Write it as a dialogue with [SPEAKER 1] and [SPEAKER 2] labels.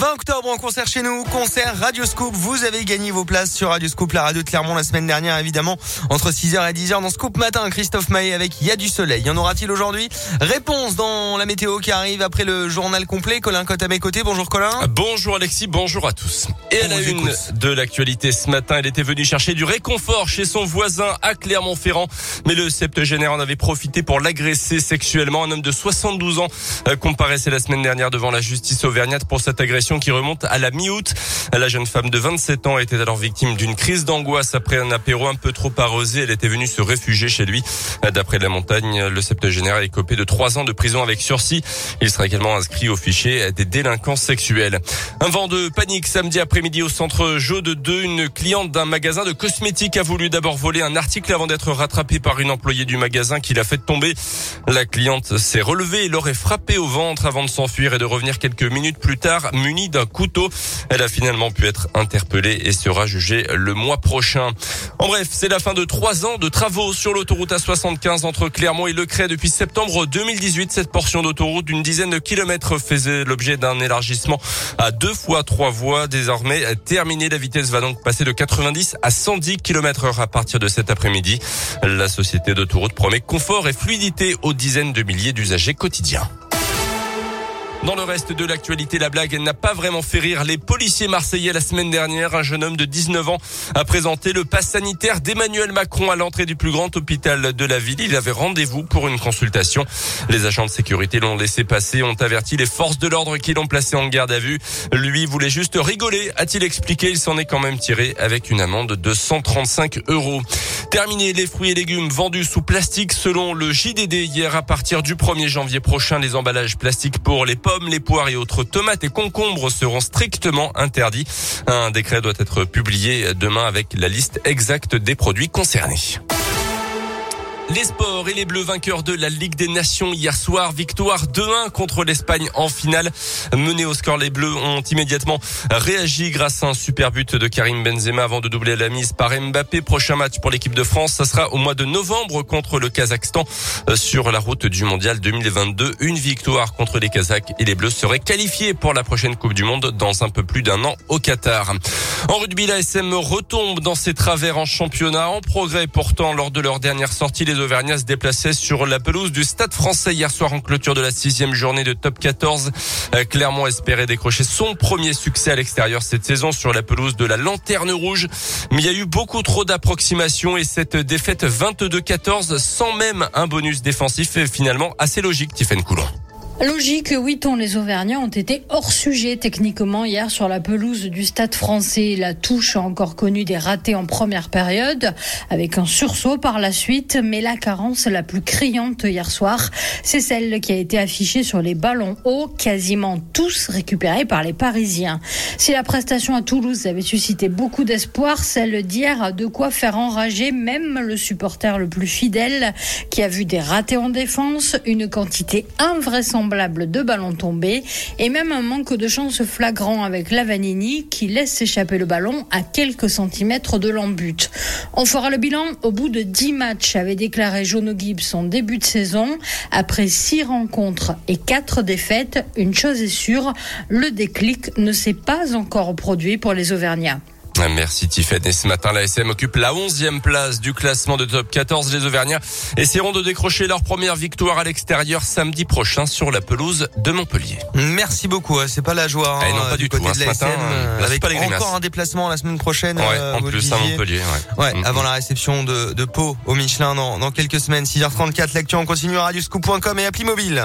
[SPEAKER 1] 20 octobre en concert chez nous, concert Radio Scoop. Vous avez gagné vos places sur Radio Scoop, la radio de Clermont la semaine dernière évidemment entre 6h et 10h dans Scoop matin. Christophe Maé avec Y a du soleil. Y en aura-t-il aujourd'hui? Réponse dans la météo qui arrive après le journal complet. Colin Cotte à mes côtés. Bonjour Colin.
[SPEAKER 2] Bonjour Alexis, bonjour à tous. Et à la une de l'actualité ce matin, elle était venue chercher du réconfort chez son voisin à Clermont-Ferrand. Mais le septuagénaire en avait profité pour l'agresser sexuellement. Un homme de 72 ans euh, comparaissait la semaine dernière devant la justice auvergnate pour cette agression qui remonte à la mi-août. La jeune femme de 27 ans était alors victime d'une crise d'angoisse après un apéro un peu trop arrosé. Elle était venue se réfugier chez lui. D'après la montagne, le septuagénaire est copé de trois ans de prison avec sursis. Il sera également inscrit au fichier des délinquants sexuels. Un vent de panique samedi après-midi au centre Jeu de 2. Une cliente d'un magasin de cosmétiques a voulu d'abord voler un article avant d'être rattrapée par une employée du magasin qui l'a fait tomber. La cliente s'est relevée et l'aurait frappée au ventre avant de s'enfuir et de revenir quelques minutes plus tard munie d'un couteau. Elle a finalement pu être interpellée et sera jugée le mois prochain. En bref, c'est la fin de trois ans de travaux sur l'autoroute A75 entre Clermont et Lecray depuis septembre 2018. Cette portion d'autoroute d'une dizaine de kilomètres faisait l'objet d'un élargissement à deux fois trois voies. Désormais terminée, la vitesse va donc passer de 90 à 110 km heure à partir de cet après-midi. La société d'autoroute promet confort et fluidité aux dizaines de milliers d'usagers quotidiens. Dans le reste de l'actualité, la blague n'a pas vraiment fait rire les policiers marseillais la semaine dernière. Un jeune homme de 19 ans a présenté le pass sanitaire d'Emmanuel Macron à l'entrée du plus grand hôpital de la ville. Il avait rendez-vous pour une consultation. Les agents de sécurité l'ont laissé passer, ont averti les forces de l'ordre qui l'ont placé en garde à vue. Lui voulait juste rigoler, a-t-il expliqué. Il s'en est quand même tiré avec une amende de 135 euros. Terminé les fruits et légumes vendus sous plastique selon le JDD hier à partir du 1er janvier prochain. Les emballages plastiques pour les pommes, les poires et autres tomates et concombres seront strictement interdits. Un décret doit être publié demain avec la liste exacte des produits concernés. Les sports et les Bleus vainqueurs de la Ligue des Nations hier soir. Victoire 2-1 contre l'Espagne en finale. Mené au score, les Bleus ont immédiatement réagi grâce à un super but de Karim Benzema avant de doubler la mise par Mbappé. Prochain match pour l'équipe de France, ça sera au mois de novembre contre le Kazakhstan euh, sur la route du mondial 2022. Une victoire contre les Kazakhs et les Bleus seraient qualifiés pour la prochaine Coupe du Monde dans un peu plus d'un an au Qatar. En rugby, la SM retombe dans ses travers en championnat en progrès pourtant lors de leur dernière sortie. Auvergnats se déplaçaient sur la pelouse du Stade français hier soir en clôture de la sixième journée de top 14. Euh, Clermont espérait décrocher son premier succès à l'extérieur cette saison sur la pelouse de la Lanterne Rouge. Mais il y a eu beaucoup trop d'approximations et cette défaite 22-14 sans même un bonus défensif est finalement assez logique, Tiffen Coulon.
[SPEAKER 3] Logique, oui, tant les Auvergnats ont été hors sujet techniquement hier sur la pelouse du stade français. La touche a encore connu des ratés en première période, avec un sursaut par la suite, mais la carence la plus criante hier soir, c'est celle qui a été affichée sur les ballons hauts, quasiment tous récupérés par les Parisiens. Si la prestation à Toulouse avait suscité beaucoup d'espoir, celle d'hier a de quoi faire enrager même le supporter le plus fidèle, qui a vu des ratés en défense, une quantité invraisemblable de ballons tombés et même un manque de chance flagrant avec Lavanini qui laisse s'échapper le ballon à quelques centimètres de l'embut. On fera le bilan au bout de 10 matchs, avait déclaré Jono Gibbs en début de saison. Après 6 rencontres et 4 défaites, une chose est sûre, le déclic ne s'est pas encore produit pour les Auvergnats.
[SPEAKER 2] Merci Tiffany. Et ce matin, la SM occupe la 11e place du classement de top 14. Les Auvergnats essaieront de décrocher leur première victoire à l'extérieur samedi prochain sur la pelouse de Montpellier.
[SPEAKER 1] Merci beaucoup. C'est pas la joie.
[SPEAKER 2] Eh non, pas
[SPEAKER 1] hein,
[SPEAKER 2] du, tout. Hein,
[SPEAKER 1] de la SM,
[SPEAKER 2] euh,
[SPEAKER 1] avec encore un déplacement la semaine prochaine.
[SPEAKER 2] Ouais,
[SPEAKER 1] euh,
[SPEAKER 2] en plus à Montpellier. Ouais,
[SPEAKER 1] ouais avant la réception de, de Pau au Michelin dans, dans quelques semaines. 6h34, l'actu, on continue à radioscoop.com et appli mobile.